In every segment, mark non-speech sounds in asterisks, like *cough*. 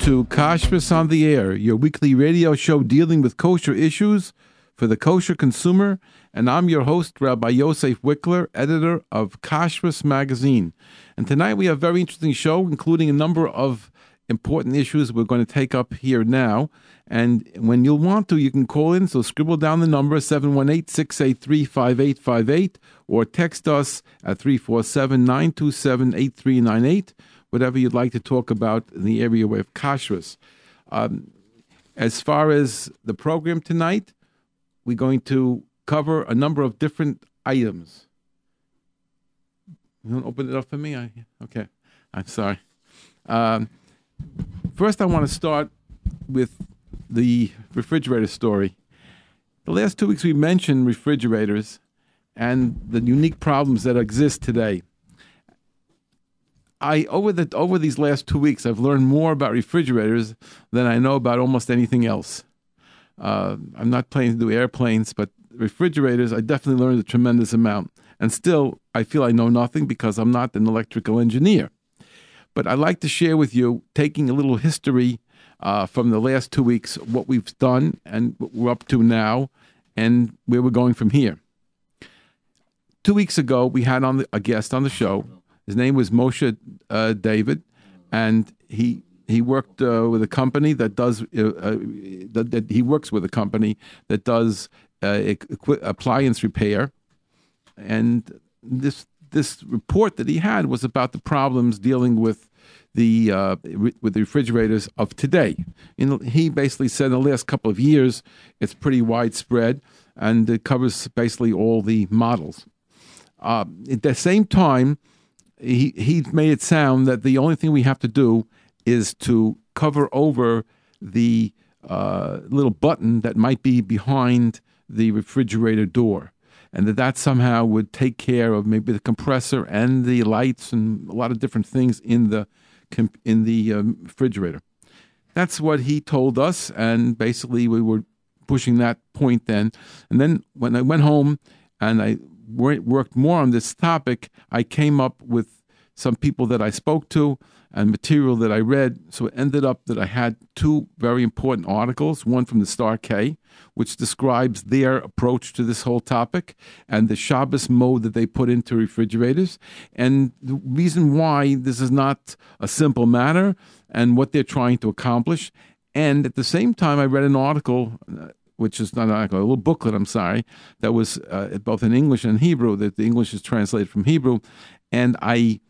to Kashrus on the Air, your weekly radio show dealing with kosher issues for the kosher consumer. And I'm your host, Rabbi Yosef Wikler, editor of Kashrus Magazine. And tonight we have a very interesting show, including a number of important issues we're going to take up here now. And when you'll want to, you can call in. So scribble down the number 718 683 5858 or text us at 347 927 8398 whatever you'd like to talk about in the area of kashrus. Um, as far as the program tonight, we're going to cover a number of different items. You want to open it up for me? I, okay, I'm sorry. Um, first, I want to start with the refrigerator story. The last two weeks, we mentioned refrigerators and the unique problems that exist today. I over the over these last two weeks, I've learned more about refrigerators than I know about almost anything else. Uh, I'm not planning to do airplanes, but refrigerators, I definitely learned a tremendous amount. And still, I feel I know nothing because I'm not an electrical engineer. But I'd like to share with you, taking a little history uh, from the last two weeks, what we've done and what we're up to now, and where we're going from here. Two weeks ago, we had on the, a guest on the show his name was Moshe uh, David, and he he worked uh, with a company that does uh, uh that, that, he works with a company that does uh, equi- appliance repair, and this this report that he had was about the problems dealing with the uh, re- with the refrigerators of today. He basically said in the last couple of years, it's pretty widespread, and it covers basically all the models. Uh, at the same time, he he made it sound that the only thing we have to do is to cover over the uh, little button that might be behind the refrigerator door, and that that somehow would take care of maybe the compressor and the lights and a lot of different things in the in the um, refrigerator. That's what he told us, and basically we were pushing that point then. And then when I went home and I worked more on this topic, I came up with some people that I spoke to and material that I read. So it ended up that I had two very important articles one from the Star K, which describes their approach to this whole topic and the Shabbos mode that they put into refrigerators, and the reason why this is not a simple matter and what they're trying to accomplish. And at the same time, I read an article uh, which is not a little booklet, I'm sorry, that was uh, both in English and Hebrew, that the English is translated from Hebrew. And I,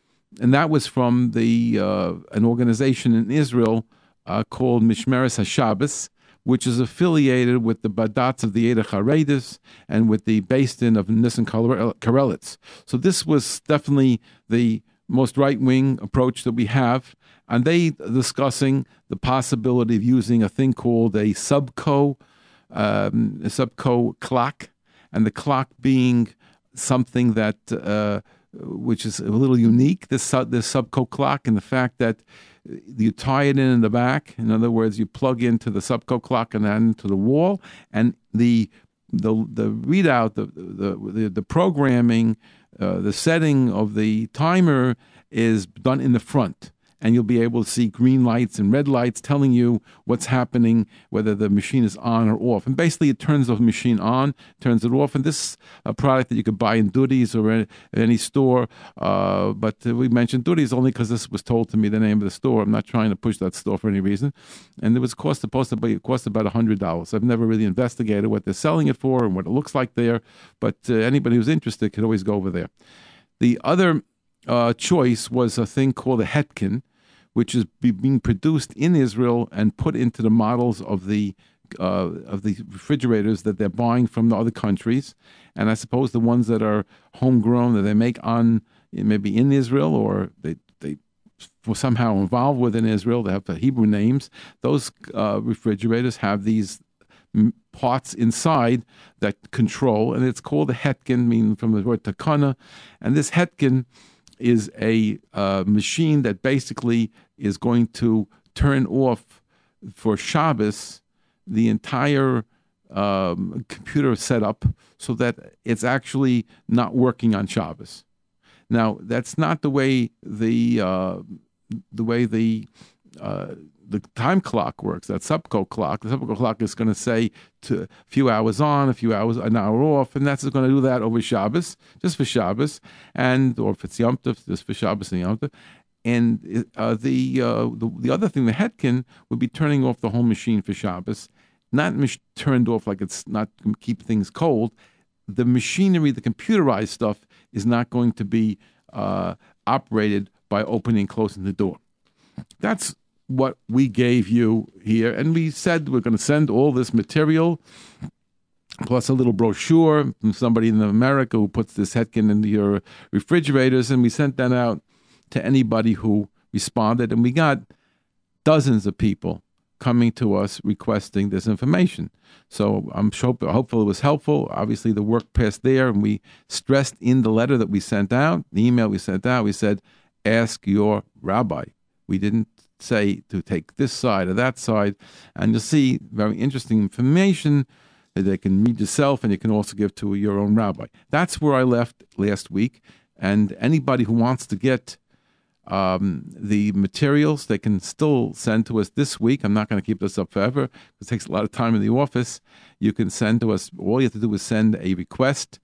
and that was from the, uh, an organization in Israel uh, called Mishmeres HaShabbos, which is affiliated with the Badatz of the Eda Charedis and with the Beis Din of Nissen Karelitz. So this was definitely the most right wing approach that we have. And they discussing the possibility of using a thing called a subco um, subco clock, and the clock being something that uh, which is a little unique. This sub, this subco clock, and the fact that you tie it in in the back. In other words, you plug into the subco clock and then to the wall, and the the the readout, the the the, the programming, uh, the setting of the timer is done in the front and you'll be able to see green lights and red lights telling you what's happening, whether the machine is on or off. And basically, it turns the machine on, turns it off. And this is a product that you could buy in Dudis or at any store. Uh, but we mentioned Dudis only because this was told to me the name of the store. I'm not trying to push that store for any reason. And it was cost supposed to be cost about hundred dollars. I've never really investigated what they're selling it for and what it looks like there. But uh, anybody who's interested could always go over there. The other uh, choice was a thing called a Hetkin, which is being produced in Israel and put into the models of the uh, of the refrigerators that they're buying from the other countries, and I suppose the ones that are homegrown that they make on maybe in Israel or they they were somehow involved within Israel. They have the Hebrew names. Those uh, refrigerators have these parts inside that control, and it's called a hetkin, meaning from the word takana. And this hetkin is a uh, machine that basically is going to turn off for Shabbos the entire um, computer setup so that it's actually not working on Shabbos. Now, that's not the way the uh, the way the uh, the time clock works, that subco clock. The subco clock is going to say to a few hours on, a few hours, an hour off, and that's going to do that over Shabbos, just for Shabbos, and or if it's Yom Tov, just for Shabbos and Yom Tov. And uh, the, uh, the the other thing, the Hetkin, would be turning off the whole machine for Shabbos, not mach- turned off like it's not keep things cold. The machinery, the computerized stuff, is not going to be uh, operated by opening and closing the door. That's what we gave you here. And we said we're going to send all this material plus a little brochure from somebody in America who puts this Hetkin into your refrigerators. And we sent that out to anybody who responded. And we got dozens of people coming to us requesting this information. So I'm sure, hopeful it was helpful. Obviously, the work passed there, and we stressed in the letter that we sent out, the email we sent out, we said, ask your rabbi. We didn't say to take this side or that side. And you'll see very interesting information that they can read yourself and you can also give to your own rabbi. That's where I left last week. And anybody who wants to get um, the materials, they can still send to us this week. I'm not going to keep this up forever. It takes a lot of time in the office. You can send to us, all you have to do is send a request.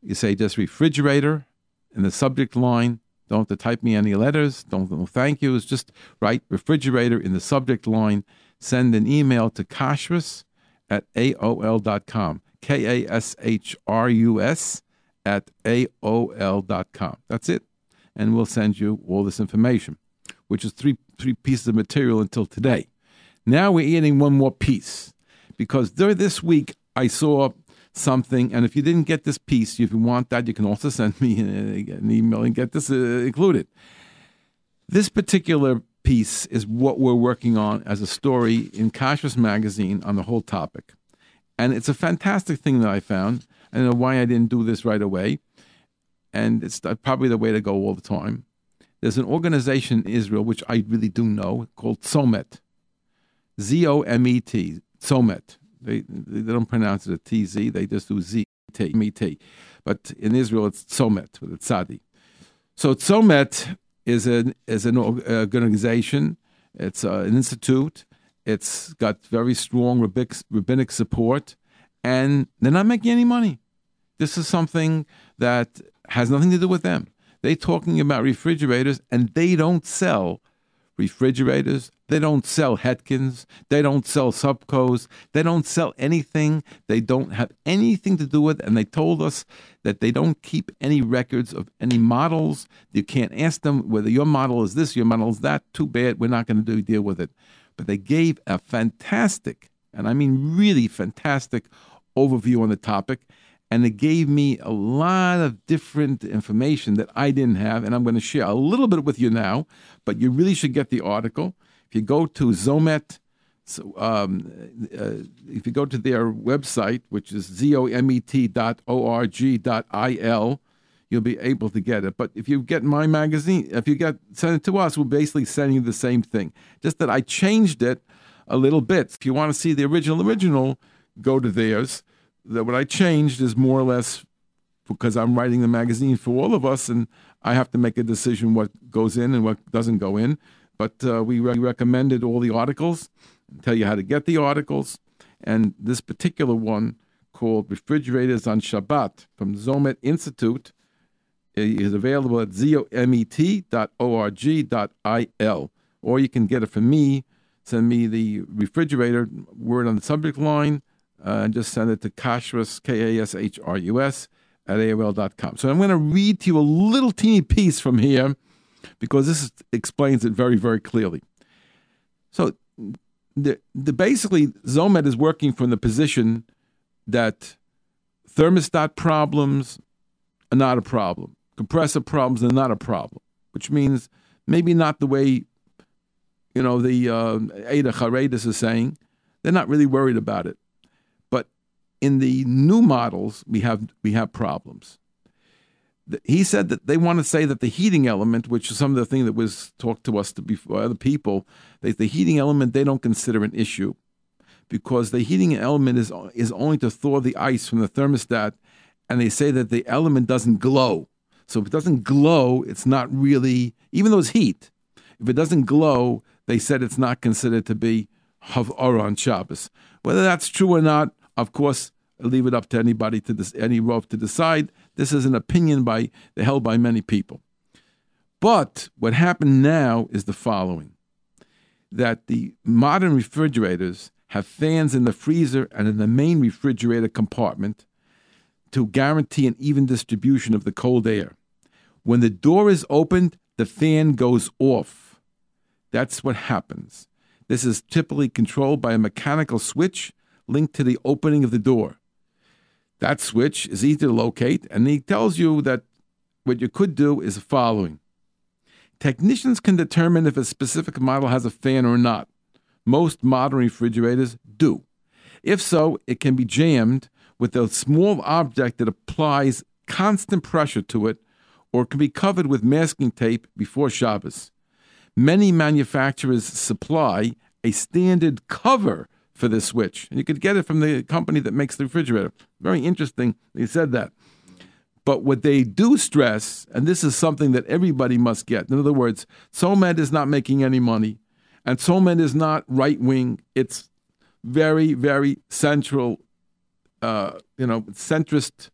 You say just refrigerator in the subject line don't have to type me any letters. Don't no thank yous. Just write refrigerator in the subject line. Send an email to kashrus at AOL.com. K A S H R U S at AOL.com. That's it. And we'll send you all this information, which is three, three pieces of material until today. Now we're adding one more piece because there this week I saw something. And if you didn't get this piece, if you want that, you can also *laughs* send me an email and get this uh, included. This particular piece is what we're working on as a story in Kashrus Magazine on the whole topic. And it's a fantastic thing that I found. I don't know why I didn't do this right away. And it's probably the way to go all the time. There's an organization in Israel, which I really do know, called Zomet. Z O M E T, Zomet. They they don't pronounce it a TZ. They just do Z T M E T. But in Israel, it's Tzomet with a tzadi. So Tzomet is an is an organization. It's uh, an institute. It's got very strong rabbinic support, and they're not making any money. This is something that has nothing to do with them. They're talking about refrigerators, and they don't sell refrigerators. They don't sell Hetkins. They don't sell Subcos. They don't sell anything they don't have anything to do with. And they told us that they don't keep any records of any models. You can't ask them whether your model is this, your model is that. Too bad. We're not going to deal with it. But they gave a fantastic, and I mean really fantastic, overview on the topic and it gave me a lot of different information that I didn't have, and I'm going to share a little bit with you now. But you really should get the article. If you go to Zomet, so, um, uh, if you go to their website, which is zomet.org.il, you'll be able to get it. But if you get my magazine, if you get send it to us, we're basically sending you the same thing. Just that I changed it a little bit. If you want to see the original original, go to theirs that what I changed is more or less because I'm writing the magazine for all of us, and I have to make a decision what goes in and what doesn't go in. But uh, we re- recommended all the articles, tell you how to get the articles, and this particular one called "Refrigerators on Shabbat" from Zomet Institute is available at zomet.org.il, or you can get it from me. Send me the refrigerator word on the subject line uh, and just send it to Kashrus, K A S H R U S, at AOL.com. So I'm going to read to you a little teeny piece from here because this is, explains it very, very clearly. So the, the basically, Zomet is working from the position that thermostat problems are not a problem, compressor problems are not a problem, which means maybe not the way you know the uh, Eda Charedis is saying. They're not really worried about it in the new models, we have we have problems. He said that they want to say that the heating element, which is some of the thing that was talked to us to before other people, they, the heating element they don't consider an issue because the heating element is is only to thaw the ice from the thermostat, and they say that the element doesn't glow. So if it doesn't glow, it's not really even though it's heat. If it doesn't glow, they said it's not considered to be Havara on Shabbos. Whether that's true or not, of course, I leave it up to anybody to this, any rov to decide. This is an opinion by held by many people. But what happened now is the following: that the modern refrigerators have fans in the freezer and in the main refrigerator compartment to guarantee an even distribution of the cold air. When the door is opened, the fan goes off. That's what happens. This is typically controlled by a mechanical switch linked to the opening of the door. That switch is easy to locate, and he tells you that what you could do is the following Technicians can determine if a specific model has a fan or not. Most modern refrigerators do. If so, it can be jammed with a small object that applies constant pressure to it or can be covered with masking tape before Shabbos. Many manufacturers supply a standard cover for this switch, and you could get it from the company that makes the refrigerator. Very interesting. They said that. But what they do stress, and this is something that everybody must get. In other words, Tzomet is not making any money, and Tzomet is not right wing. It's very, very central, uh, you know, centrist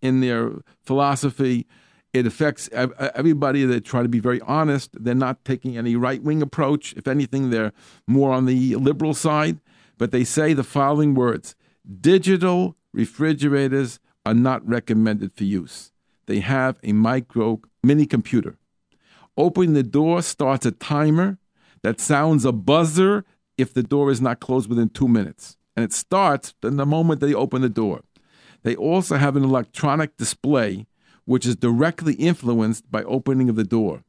in their philosophy. It affects everybody. They try to be very honest. They're not taking any right wing approach. If anything, they're more on the liberal side. But they say the following words digital refrigerators are not recommended for use. They have a micro mini computer. Opening the door starts a timer that sounds a buzzer if the door is not closed within two minutes. And it starts in the moment they open the door. They also have an electronic display which is directly influenced by opening of the door.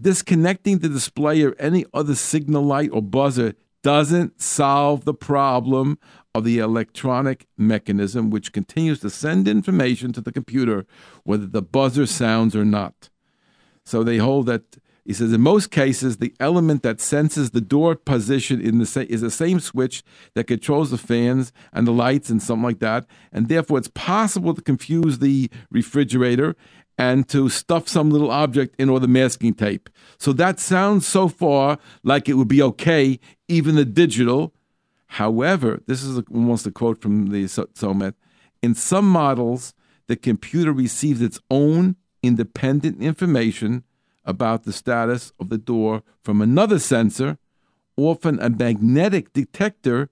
Disconnecting the display or any other signal light or buzzer doesn't solve the problem of the electronic mechanism which continues to send information to the computer whether the buzzer sounds or not. So they hold that he says in most cases the element that senses the door position in the sa- is the same switch that controls the fans and the lights and something like that, and therefore it's possible to confuse the refrigerator and to stuff some little object in or the masking tape. So that sounds so far like it would be okay, even the digital. However, this is almost a quote from the Tzomet. In some models, the computer receives its own independent information about the status of the door from another sensor, often a magnetic detector,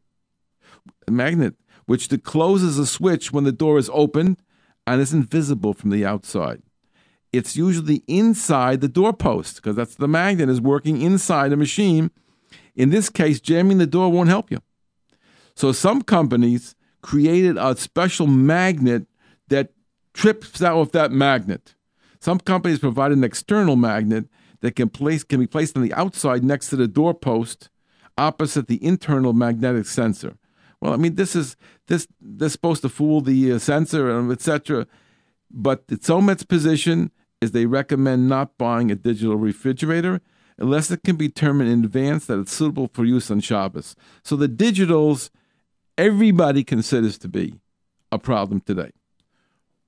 a magnet, which closes a switch when the door is opened and is invisible from the outside it's usually inside the doorpost because that's the magnet is working inside a machine. In this case, jamming the door won't help you. So some companies created a special magnet that trips out with that magnet. Some companies provide an external magnet that can place can be placed on the outside next to the doorpost, opposite the internal magnetic sensor. Well, I mean, this is this this is supposed to fool the uh, sensor, and etc. But it's Tzomet's position is they recommend not buying a digital refrigerator unless it can be determined in advance that it's suitable for use on Shabbos. So the digitals, everybody considers to be a problem today.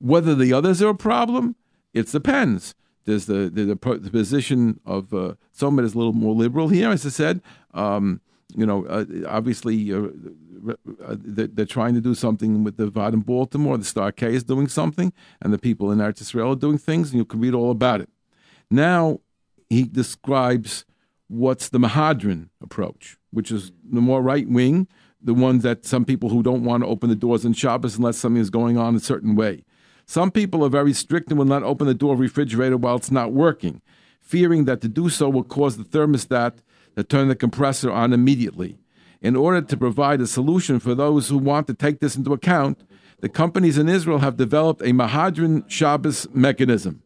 Whether the others are a problem, it depends. There's the the, the, the position of uh, Tzomet is a little more liberal here, as I said. Um, you know, uh, obviously uh, they're trying to do something with the Vaad in Baltimore. The Star K is doing something, and the people in Eretz Israel are doing things, and you can read all about it. Now he describes what's the Mehadrin approach, which is the more right wing, the ones that some people who don't want to open the doors on Shabbos unless something is going on a certain way. Some people are very strict and will not open the door of refrigerator while it's not working, fearing that to do so will cause the thermostat to turn the compressor on immediately. In order to provide a solution for those who want to take this into account, the companies in Israel have developed a Mehadrin Shabbos mechanism.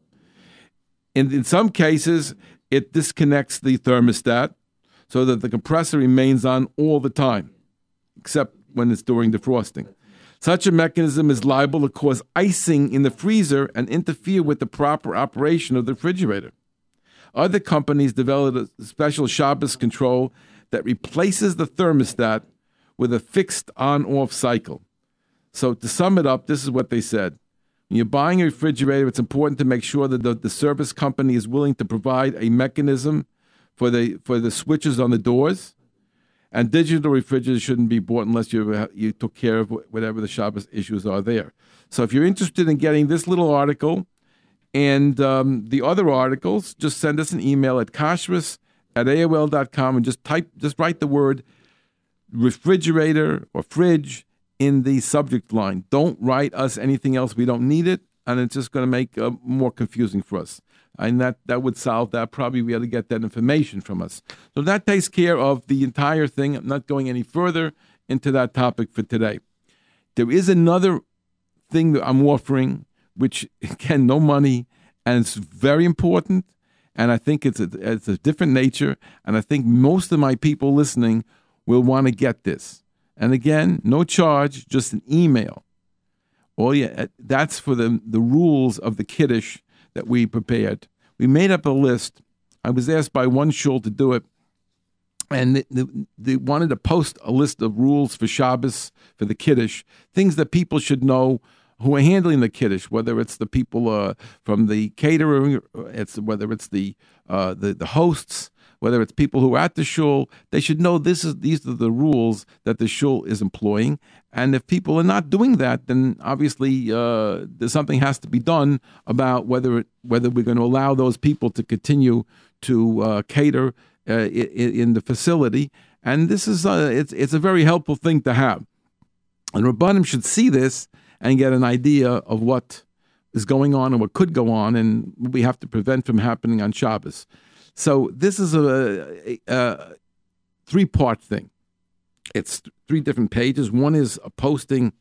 In, in some cases, it disconnects the thermostat so that the compressor remains on all the time, except when it's during defrosting. Such a mechanism is liable to cause icing in the freezer and interfere with the proper operation of the refrigerator. Other companies developed a special Shabbos control that replaces the thermostat with a fixed on off cycle. So, to sum it up, this is what they said. When you're buying a refrigerator, it's important to make sure that the, the service company is willing to provide a mechanism for the for the switches on the doors. And digital refrigerators shouldn't be bought unless you you took care of whatever the Shabbos issues are there. So if you're interested in getting this little article and um, the other articles, just send us an email at kashrus at AOL.com and just type, just write the word refrigerator or fridge in the subject line. Don't write us anything else. We don't need it, and it's just going to make uh, more confusing for us. And that, that would solve that. Probably we had to get that information from us. So that takes care of the entire thing. I'm not going any further into that topic for today. There is another thing that I'm offering, which *laughs* again, no money, and it's very important. And I think it's a, it's a different nature. And I think most of my people listening will want to get this. And again, no charge, just an email. All yeah, uh, that's for the, the rules of the Kiddush that we prepared. We made up a list. I was asked by one shul to do it, and they, they, wanted to post a list of rules for Shabbos, for the Kiddush, things that people should know who are handling the Kiddush, whether it's the people uh, from the catering, it's whether it's the, uh, the, the hosts, whether it's people who are at the shul, they should know this is these are the rules that the shul is employing. And if people are not doing that, then obviously uh, something has to be done about whether whether we're going to allow those people to continue to uh, cater uh, in, in, the facility. And this is a, it's it's a very helpful thing to have. And Rabbanim should see this and get an idea of what is going on and what could go on, and we have to prevent from happening on Shabbos. So this is a, a, a three part thing. It's three different pages. One is a posting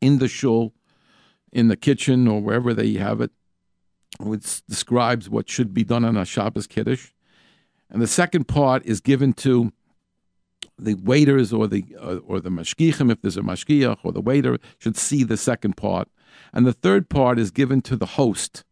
in the shul, in the kitchen or wherever they have it, which describes what should be done on a Shabbos Kiddush. And the second part is given to the waiters or the uh, or the mashgichim, if there's a mashgiach or the waiter, should see the second part. And the third part is given to the host,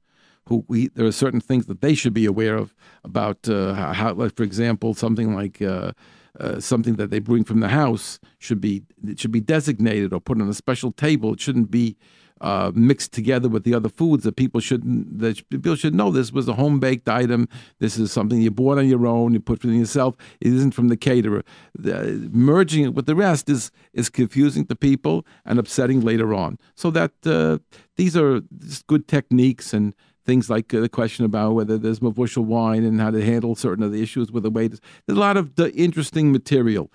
who we there are certain things that they should be aware of about uh, how, like for example, something like. Uh, uh, something that they bring from the house should be it should be designated or put on a special table. It shouldn't be uh, mixed together with the other foods that people shouldn't that people should know this was a home baked item. This is something you bought on your own. You put it in yourself. It isn't from the caterer. The, merging it with the rest is is confusing to people and upsetting later on. So that uh, these are good techniques and things like the question about whether there's mevushal wine and how to handle certain of the issues with the waiters. There's a lot of interesting material.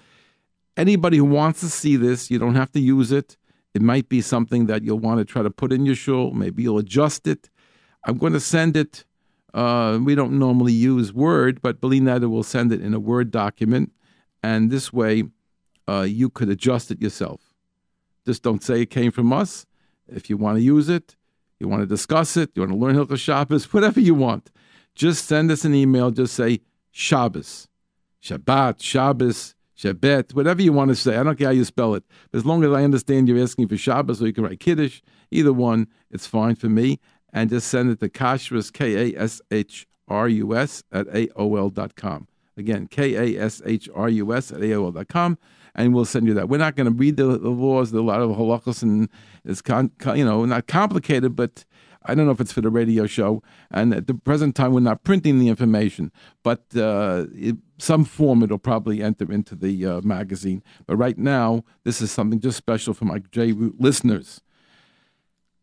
Anybody who wants to see this, you don't have to use it. It might be something that you'll want to try to put in your shul. Maybe you'll adjust it. I'm going to send it. Uh, we don't normally use Word, but Beli Neder will send it in a Word document, and this way uh, you could adjust it yourself. Just don't say it came from us. If you want to use it, you want to discuss it, you want to learn Hilchah Shabbos, *laughs* whatever you want, just send us an email. Just say Shabbos, Shabbat, Shabbos, Shabbat, whatever you want to say. I don't care how you spell it. As long as I understand you're asking for Shabbos or you can write Kiddush, either one, it's fine for me. And just send it to Kashrus, K A S H R U S, at AOL.com. Again, K A S H R U S at AOL.com and we'll send you that. We're not going to read the, the laws. Are a lot of halachas, and it's con, con, you know not complicated, but I don't know if it's for the radio show. And at the present time, we're not printing the information, but uh, it, some form it'll probably enter into the uh, magazine. But right now, this is something just special for my J Root listeners.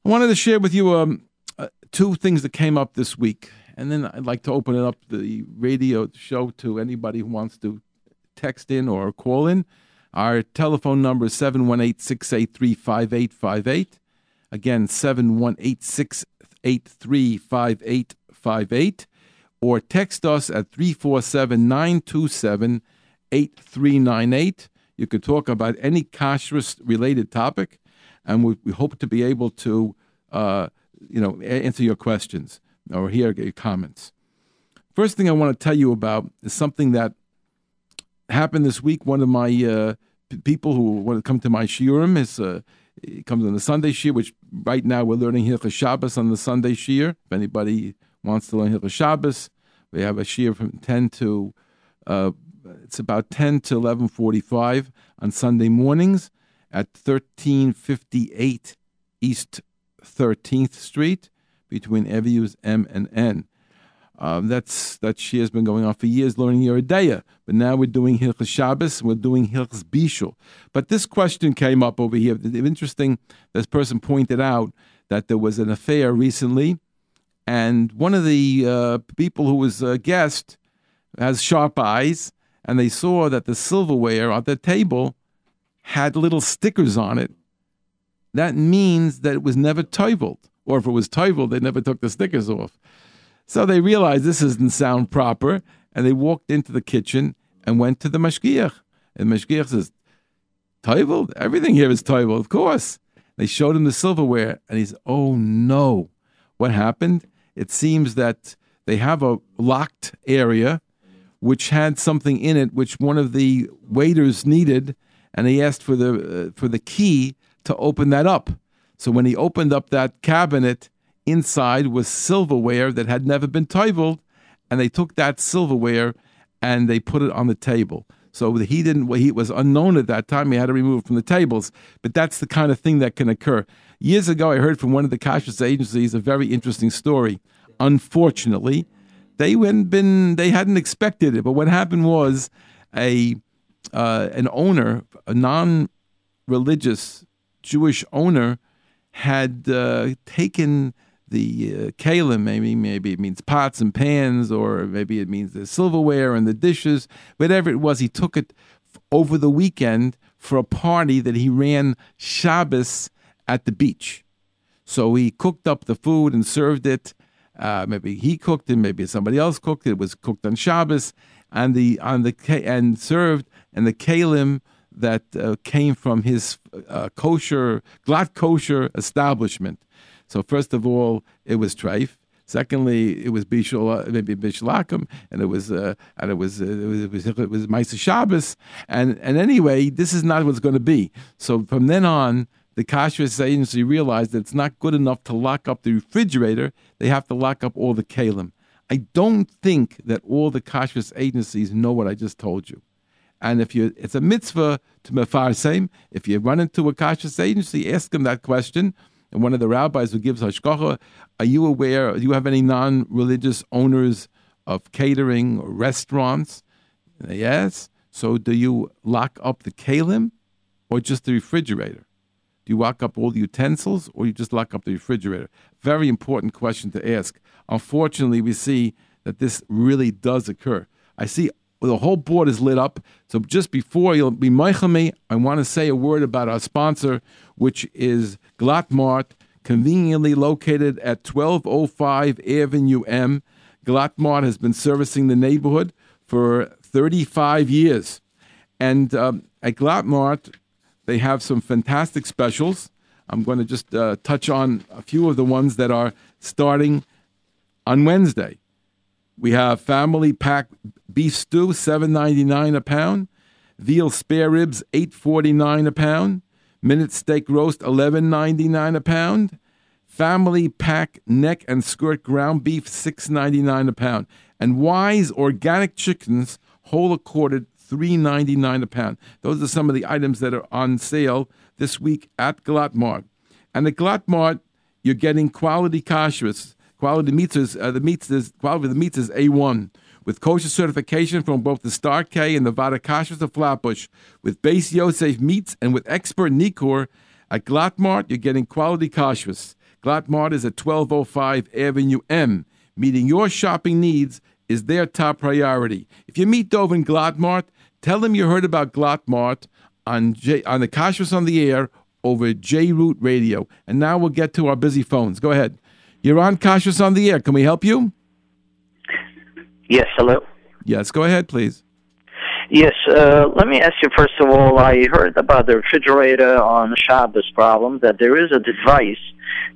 I wanted to share with you um, uh, two things that came up this week, and then I'd like to open it up the radio show to anybody who wants to text in or call in. Our telephone number is 718 683 5858. Again, 718 683 5858. Or text us at 347 927 8398. You can talk about any kashrus related topic, and we, we, hope to be able to uh, you know, answer your questions or hear your comments. First thing I want to tell you about is something that happened this week. One of my uh, people who want to come to my shiurim is uh, comes on the Sunday shiur, which right now we're learning Hilchah Shabbos on the Sunday shiur. If anybody wants to learn Hilchah Shabbos, we have a shiur from ten to uh, it's about ten to eleven forty-five on Sunday mornings at thirteen fifty-eight East Thirteenth Street between Avenues M and N. Um, that's that she has been going on for years, learning Yoreh De'ah. But now we're doing Hilchas Shabbos, we're doing Hilchas Bishul. But this question came up over here. Interesting, this person pointed out that there was an affair recently, and one of the uh, people who was a guest has sharp eyes, and they saw that the silverware on the table had little stickers on it. That means that it was never toiveled, or if it was toiveled, they never took the stickers off. So they realized this doesn't sound proper, and they walked into the kitchen and went to the mashgiach. And the mashgiach says, Toivel? Everything here is toivel, of course. They showed him the silverware, and he said, Oh no. What happened? It seems that they have a locked area which had something in it which one of the waiters needed, and he asked for the uh, for the key to open that up. So when he opened up that cabinet, Inside was silverware that had never been toiveled, and they took that silverware and they put it on the table. So he didn't. He was unknown at that time. He had to remove it from the tables. But that's the kind of thing that can occur. Years ago, I heard from one of the kashrus agencies a very interesting story. Unfortunately, they hadn't been. They hadn't expected it. But what happened was a uh, an owner, a non-religious Jewish owner, had uh, taken the uh, kalim, maybe maybe it means pots and pans, or maybe it means the silverware and the dishes, whatever it was. He took it over the weekend for a party that he ran Shabbos at the beach. So he cooked up the food and served it. Uh, maybe he cooked it, maybe somebody else cooked it. It was cooked on Shabbos, and the on the and served and the kalim that uh, came from his uh, kosher, glatt kosher establishment. So first of all, it was treif. Secondly, it was bishul, maybe bishul akum, and it was uh, and it was uh, it was it was, Maisa Shabbos, and and anyway, this is not what's going to be. So from then on, the kashrus agency realized that it's not good enough to lock up the refrigerator; they have to lock up all the kalim. I don't think that all the kashrus agencies know what I just told you. And if you, it's a mitzvah to mefarsem. If you run into a kashrus agency, ask them that question and one of the rabbis who gives hashgacha, are you aware? Do you have any non-religious owners of catering or restaurants? Yes. So do you lock up the kalim or just the refrigerator? Do you lock up all the utensils or you just lock up the refrigerator? Very important question to ask. Unfortunately, we see that this really does occur. I see the whole board is lit up. So just before you'll be me, I want to say a word about our sponsor, which is Glattmart, conveniently located at 1205 Avenue M. Glattmart has been servicing the neighborhood for 35 years. And um, at Glattmart, they have some fantastic specials. I'm going to just uh, touch on a few of the ones that are starting on Wednesday. We have family pack beef stew, seven ninety nine a pound. Veal spare ribs, eight forty nine a pound. Minute steak roast, eleven ninety nine a pound. Family pack neck and skirt ground beef, six ninety nine a pound. And Wise organic chickens, whole accorded, three ninety nine a pound. Those are some of the items that are on sale this week at Glatt Mart. And at Glatt Mart, you're getting quality kashrus Quality meats uh, the is quality of the meats is A1 with kosher certification from both the Star K and the Vaad of Flatbush. With Beis Yosef meats and with expert Nikor at Glatt Mart, you're getting quality kashrus. Glatt Mart is at 1205 Avenue M. Meeting your shopping needs is their top priority. If you meet Dov in Glatt tell them you heard about Glatt Mart on, J- on the Kashrus on the Air over J Root Radio. And now we'll get to our busy phones. Go ahead. You're on Kashrus on the air. Can we help you? Yes, hello. Yes, go ahead, please. Yes, uh, let me ask you first of all. I heard about the refrigerator on Shabbos problem. That there is a device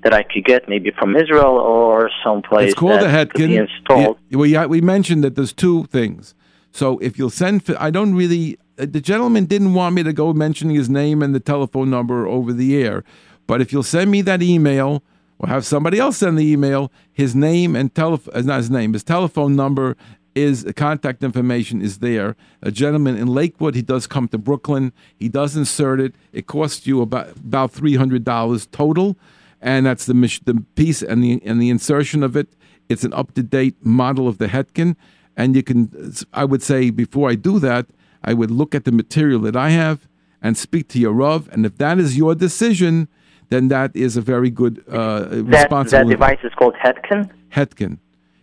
that I could get maybe from Israel or someplace. It's called a Hetkin. Installed. Yeah, we we mentioned that there's two things. So if you'll send, I don't really. Uh, the gentleman didn't want me to go mentioning his name and the telephone number over the air, but if you'll send me that email or have somebody else send the email. His name and telephone, uh, not his name, his telephone number is contact information is there. A gentleman in Lakewood, he does come to Brooklyn. He does insert it. It costs you about about three hundred dollars total, and that's the the piece and the and the insertion of it It's an up to date model of the Hetkin. And you can, I would say, before I do that, I would look at the material that I have and speak to your Rav. And if that is your decision, then that is a very good uh, That, responsible. that device is called Hetkin. Hetkin.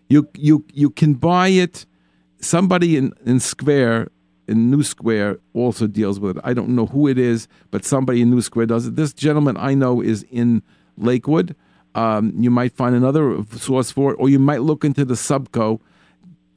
You you you can buy it. Somebody in in Square in New Square also deals with it. I don't know who it is, but somebody in New Square does it. This gentleman I know is in Lakewood. Um, you might find another source for it, or you might look into the Subco.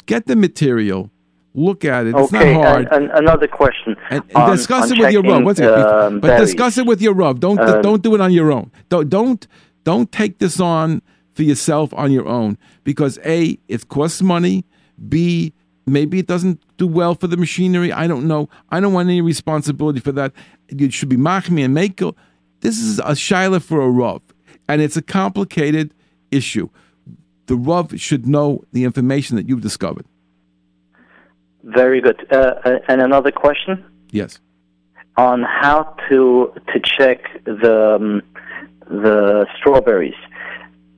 Get the material, look at it. It's Okay, not hard. and, and another question. And, and on- discuss on it with your Rav. One second. um, but discuss it with your rub. Don't Uh, don't do it on your own. Don't don't don't take this on for yourself on your own because a it costs money. B maybe it doesn't do well for the machinery. I don't know. I don't want any responsibility for that. You should be machmi and makel. This is a shaila for a rub, and it's a complicated issue. The rub should know the information that you've discovered. Very good. Uh, uh, and another question Yes. on how to to check the um, the strawberries.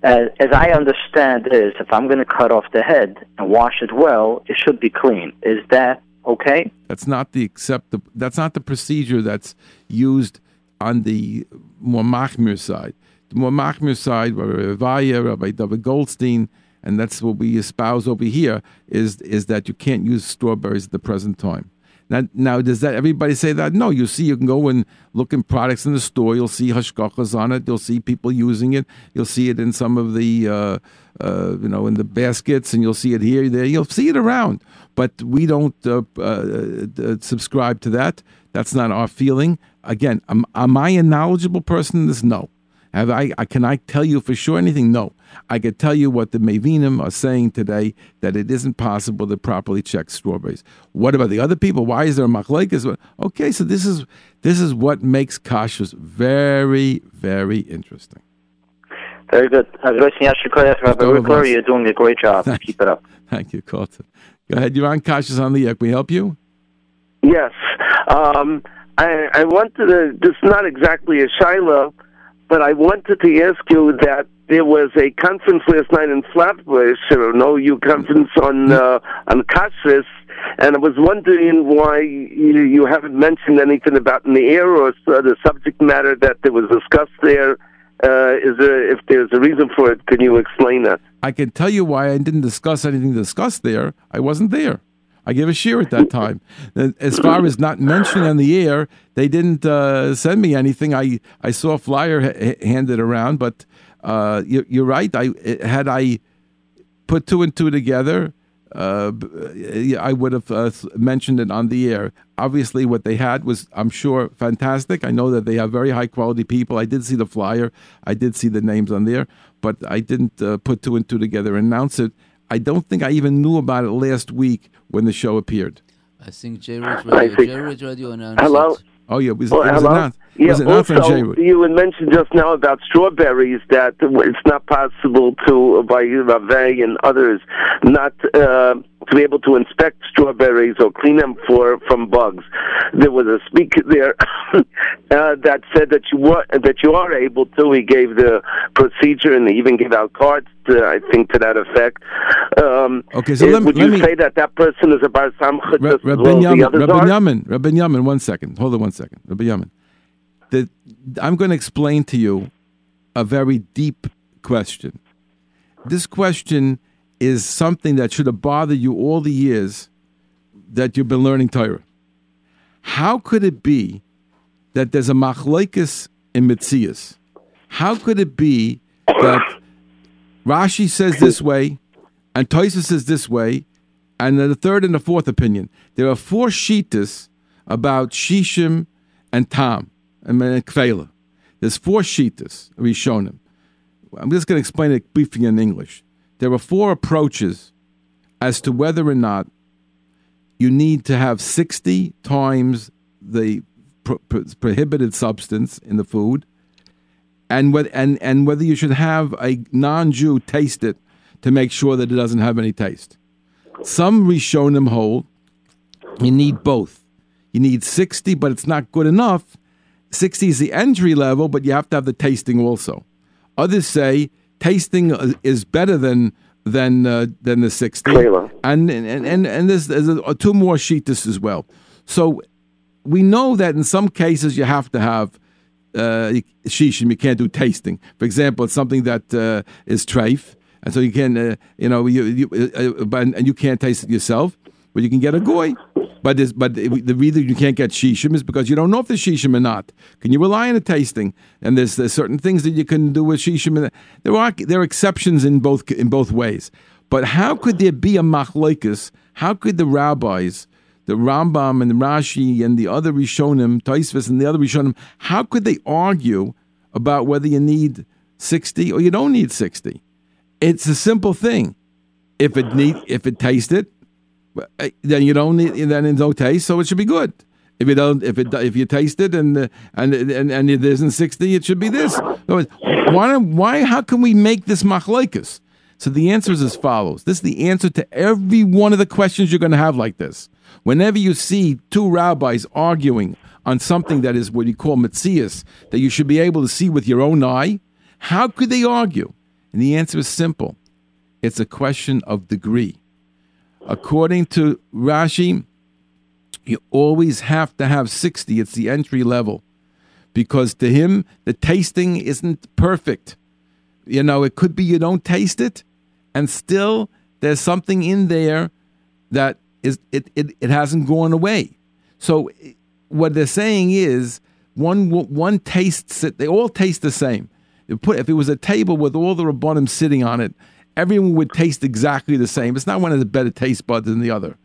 As, as I understand is, if I'm going to cut off the head and wash it well, it should be clean. Is that okay? That's not the accept. That's not the procedure that's used on the more machmir side. The more machmir side, Rabbi Revaya, Rabbi David Goldstein, and that's what we espouse over here is is that you can't use strawberries at the present time. Now, now does that everybody say that? No, you see, you can go and look in products in the store. You'll see hashgachas on it. You'll see people using it. You'll see it in some of the, uh, uh, you know, in the baskets, and you'll see it here, there. You'll see it around. But we don't uh, uh, uh, subscribe to that. That's not our feeling. Again, am, am I a knowledgeable person in this? No. Have I, I? Can I tell you for sure anything? No. I could tell you what the Mavinim are saying today that it isn't possible to properly check strawberries. What about the other people? Why is there a machlekes? Okay, so this is this is what makes kashrus very very interesting. Very good. Rabbi go, Wikler, boss. you're doing a great job. Thank *laughs* Keep it up. Thank you, Colton. Go ahead. You're on kashrus on the air. Can we help you? Yes. Um, I, I wanted to, this is not exactly a shaila, but I wanted to ask you that there was a conference last night in Flatbush, or no, you conference on uh, on Kashrus, and I was wondering why you, you haven't mentioned anything about in the air or s- the subject matter that there was discussed there. Uh, is there, if there's a reason for it, can you explain that? I can tell you why I didn't discuss anything discussed there. I wasn't there. I gave a share at that time. As far as not mentioning on the air, they didn't uh, send me anything. I, I saw a flyer ha- handed around, but uh, you, you're right. I had I put two and two together, uh, I would have uh, mentioned it on the air. Obviously, what they had was, I'm sure, fantastic. I know that they have very high quality people. I did see the flyer, I did see the names on there, but I didn't uh, put two and two together and announce it. I don't think I even knew about it last week when the show appeared. I think J Ridge I Radio, think- J Ridge Radio announced Hello? it. Oh yeah, it was, Well, it was hello? Yeah, was announced on also, you had mentioned just now about strawberries that it's not possible to, by Rave and others, not uh, to be able to inspect strawberries or clean them for from bugs. There was a speaker there *coughs* uh, that said that you were that you are able to. He gave the procedure and he even gave out cards. To, I think to that effect. Um, Okay, so let would let you me- say that that person is a bar samcha as Rabbi well as the Yamin, Rabbi? Yamin, Rabbi Yamin, one second. Hold on one second. Rabbi Yamin. The, I'm going to explain to you a very deep question. This question is something that should have bothered you all the years that you've been learning Torah. How could it be that there's a machlekes in Mitzias? How could it be that Rashi says this way, and Toisa says this way, and then the third and the fourth opinion. There are four shitas about Shishim and Tam and Kfela. There's four shitas, Rishonim. I'm just going to explain it briefly in English. There are four approaches as to whether or not you need to have 60 times the pro- pro- prohibited substance in the food, and and, and whether you should have a non Jew taste it to make sure that it doesn't have any taste. Some Rishonim hold you need both. You need 60, but it's not good enough. 60 is the entry level, but you have to have the tasting also. Others say tasting is better than than uh, than the sixty. And and and and there's, there's a, two more sheetas as well. So we know that in some cases you have to have uh, shishim. You can't do tasting. For example, it's something that uh, is treif, and so you can, uh, you know, you, you uh, but, and you can't taste it yourself, but you can get a goy. But this, but the reason you can't get shishim is because you don't know if there's shishim or not. Can you rely on a tasting? And there's, there's certain things that you can do with shishim. There are there are exceptions in both in both ways. But how could there be a machlokes? How could the rabbis, the Rambam and the Rashi and the other Rishonim, Tosfos and the other Rishonim, how could they argue about whether you need sixty or you don't need sixty? It's a simple thing. If it need, if it tasted, uh, then you don't need, then it's no taste, so it should be good. If you don't, if it, if you taste it and uh, and and and it isn't sixty, it should be this. Why? Why? How can we make this machlokes? So the answer is as follows. This is the answer to every one of the questions you're going to have like this. Whenever you see two rabbis arguing on something that is what you call mitzias, that you should be able to see with your own eye, how could they argue? And the answer is simple. It's a question of degree. According to Rashi, you always have to have 60. It's the entry level. Because to him, the tasting isn't perfect. You know, it could be you don't taste it, and still there's something in there that is it, it, it hasn't gone away. So what they're saying is one one tastes it, they all taste the same. If it was a table with all the rabbanim sitting on it, everyone would taste exactly the same. It's not one of the better taste buds than the other.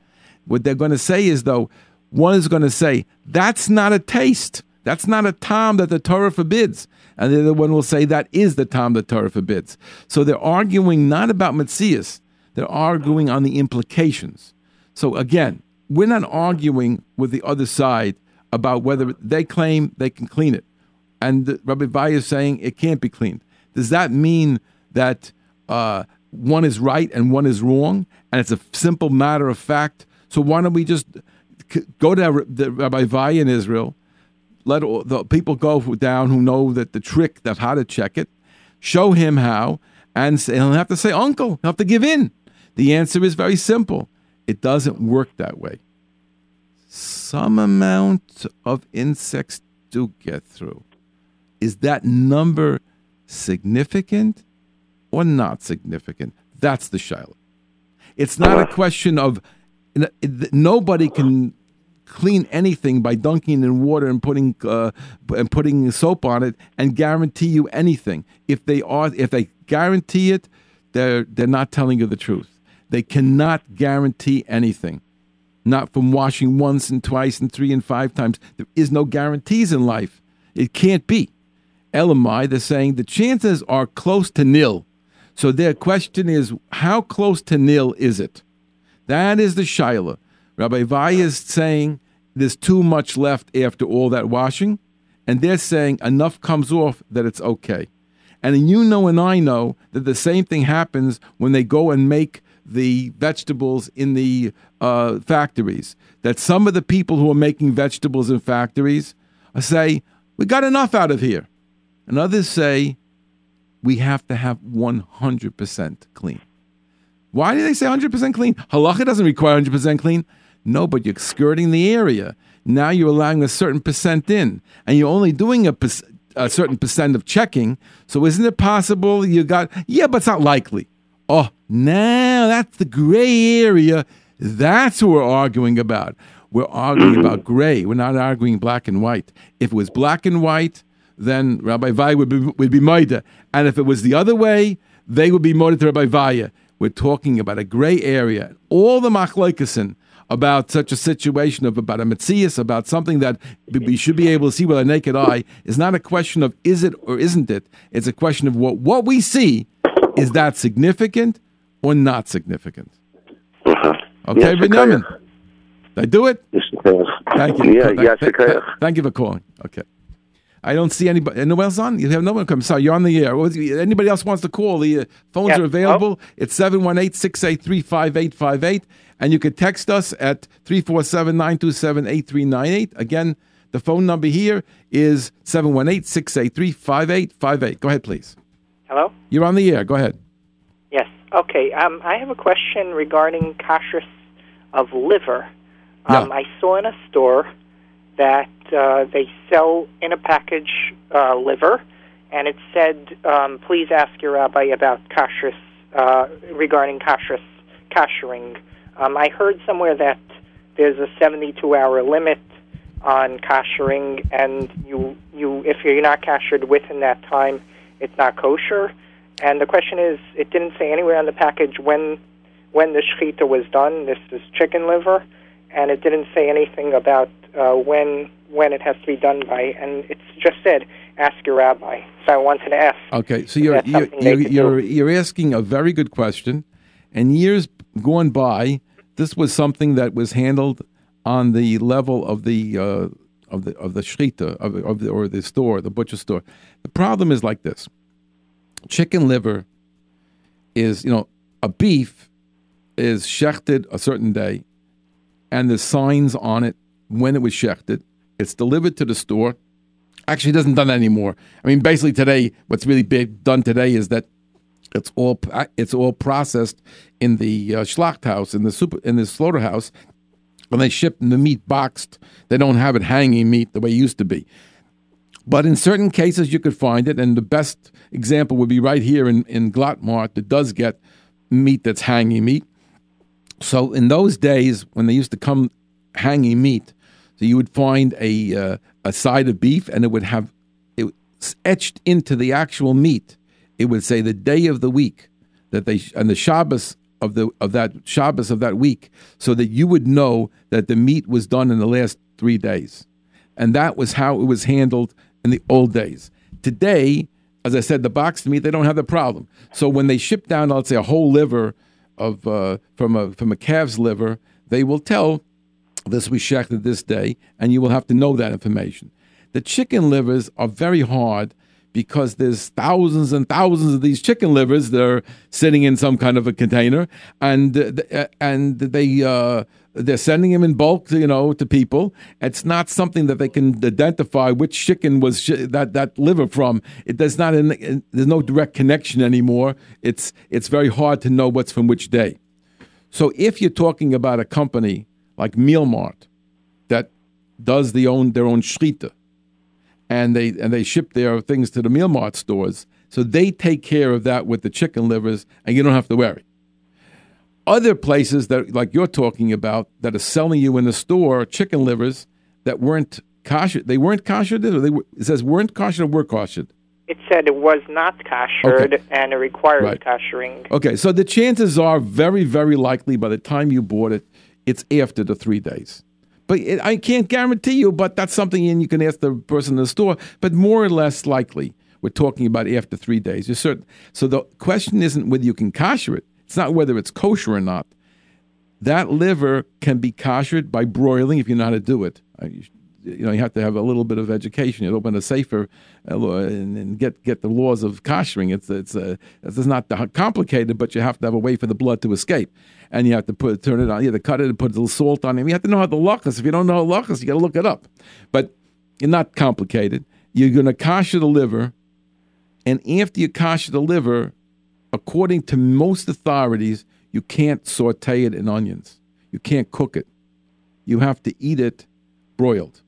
What they're going to say is, though, one is going to say, that's not a taste. That's not a tom that the Torah forbids. And the other one will say, that is the tom the Torah forbids. So they're arguing not about Metzias, they're arguing on the implications. So again, we're not arguing with the other side about whether they claim they can clean it. And Rabbi Vaya is saying it can't be cleaned. Does that mean that uh, one is right and one is wrong, and it's a simple matter of fact. So why don't we just go to Rabbi Vaya in Israel, let the people go down who know that the trick of how to check it, show him how, and he'll have to say, "Uncle," he'll have to give in. The answer is very simple. It doesn't work that way. Some amount of insects do get through. Is that number significant? Or not significant? That's the shaila. It's not a question of nobody can clean anything by dunking in water and putting uh, and putting soap on it and guarantee you anything. If they are, if they guarantee it, they're they're not telling you the truth. They cannot guarantee anything. Not from washing once and twice and three and five times. There is no guarantees in life. It can't be. Elamai, they're saying the chances are close to nil so their question is, how close to nil is it? That is the shaila. Rabbi Vaya is saying there's too much left after all that washing, and they're saying enough comes off that it's okay. And you know and I know that the same thing happens when they go and make the vegetables in the uh, factories. That some of the people who are making vegetables in factories say, We got enough out of here. And others say, we have to have 100% clean. Why do they say 100% clean? Halacha doesn't require 100% clean. No, but you're skirting the area. Now you're allowing a certain percent in, and you're only doing a, a certain percent of checking. So isn't it possible you got, yeah, but it's not likely. Oh, now that's the gray area. That's what we're arguing about. We're arguing about gray. We're not arguing black and white. If it was black and white, then Rabbi Vaya would be, would be Maida. And if it was the other way, they would be Maida to Rabbi Vaya. We're talking about a gray area. All the machlokesen about such a situation of about a mitzias, about something that we should be able to see with our naked eye, is not a question of is it or isn't it. It's a question of what what we see is that significant or not significant. Uh-huh. Okay, yes, Benjamin. Did I do it? Yes, Thank you. Yeah, yes, Thank you for calling. Okay. I don't see anybody. No one else on? You have no one come. Sorry, you're on the air. Anybody else wants to call? The uh, phones are available. Oh. It's 718 683 5858. And you can text us at 347 927 8398. Again, the phone number here is 718 683 5858. Go ahead, please. Hello? You're on the air. Go ahead. Yes. Okay, um, I have a question regarding kashrus of liver. Um, Yeah. I saw in a store that uh, they sell in a package uh, liver, and it said, um, "Please ask your rabbi about kashrus uh, regarding kashrus kashering." Um, I heard somewhere that there's a 72-hour limit on kashering, and you you if you're not kashered within that time, it's not kosher. And the question is, it didn't say anywhere on the package when when the shechita was done. This is chicken liver, and it didn't say anything about uh, when when it has to be done by. And it's just said, ask your rabbi. So I wanted to ask. Okay, so you're you're you're, you're, you're asking a very good question, and years gone by, this was something that was handled on the level of the uh, of the of the shechita of, of the, or the store, the butcher store. The problem is like this: chicken liver is you know a beef is shechted a certain day, and the signs on it when it was shechted. It's delivered to the store actually it doesn't done that anymore. I mean, basically today, what's really big done today is that it's all it's all processed in the uh, Schlachthaus in the super in the slaughterhouse, and they ship the meat boxed. They don't have it hanging meat the way it used to be. But in certain cases, you could find it, and the best example would be right here in in Glatt Mart that does get meat that's hanging meat. So in those days, when they used to come hanging meat, so you would find a uh, a side of beef, and it would have it etched into the actual meat. It would say the day of the week that they and the Shabbos of the of that Shabbos of that week, so that you would know that the meat was done in the last three days, and that was how it was handled in the old days. Today, as I said, the boxed meat they don't have the problem. So when they ship down, let's say a whole liver of uh, from a from a calf's liver, they will tell this was shechted this day, and you will have to know that information. The chicken livers are very hard because there's thousands and thousands of these chicken livers that are sitting in some kind of a container, and uh, uh, and they uh, they're sending them in bulk, you know, to people. It's not something that they can identify which chicken was sh- that that liver from. It does not. In, there's no direct connection anymore. It's it's very hard to know what's from which day. So if you're talking about a company like Meal Mart that does the own their own shechita, and they and they ship their things to the Meal Mart stores, so they take care of that with the chicken livers, and you don't have to worry. Other places that like you're talking about that are selling you in the store chicken livers that weren't kosher, they weren't kosher. Or they were, it says weren't kosher or were kosher. It said it was not kashered, Okay. and it requires Right. kashering. Okay, so the chances are very, very likely by the time you bought it, it's after the three days. But it, I can't guarantee you, but that's something and you can ask the person in the store. But more or less likely, we're talking about after three days. You're certain. So the question isn't whether you can kosher it. It's not whether it's kosher or not. That liver can be koshered by broiling if you know how to do it. Uh, You know, you have to have a little bit of education. You open a sefer uh, and, and get get the laws of koshering. It's it's uh, it's not complicated, but you have to have a way for the blood to escape, and you have to put turn it on. You have to cut it and put a little salt on it. You have to know how to lachas. If you don't know lachas, you got to look it up. But it's not complicated. You're going to kosher the liver, and after you kosher the liver, according to most authorities, you can't saute it in onions. You can't cook it. You have to eat it broiled.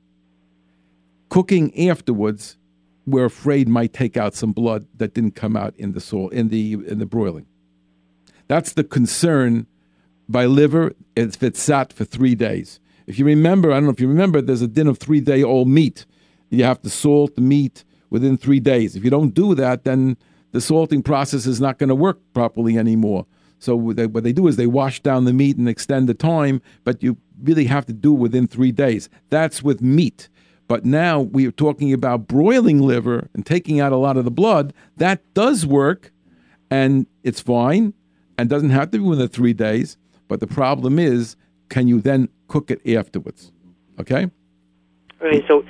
Cooking afterwards, we're afraid might take out some blood that didn't come out in the soil in the in the broiling. That's the concern by liver if it's sat for three days. If you remember, I don't know if you remember, there's a din of three day old meat. You have to salt the meat within three days. If you don't do that, then the salting process is not going to work properly anymore. So what they, what they do is they wash down the meat and extend the time, but you really have to do it within three days. That's with meat. But now we are talking about broiling liver and taking out a lot of the blood. That does work, and it's fine, and doesn't have to be within three days. But the problem is, can you then cook it afterwards? Okay. Okay, so,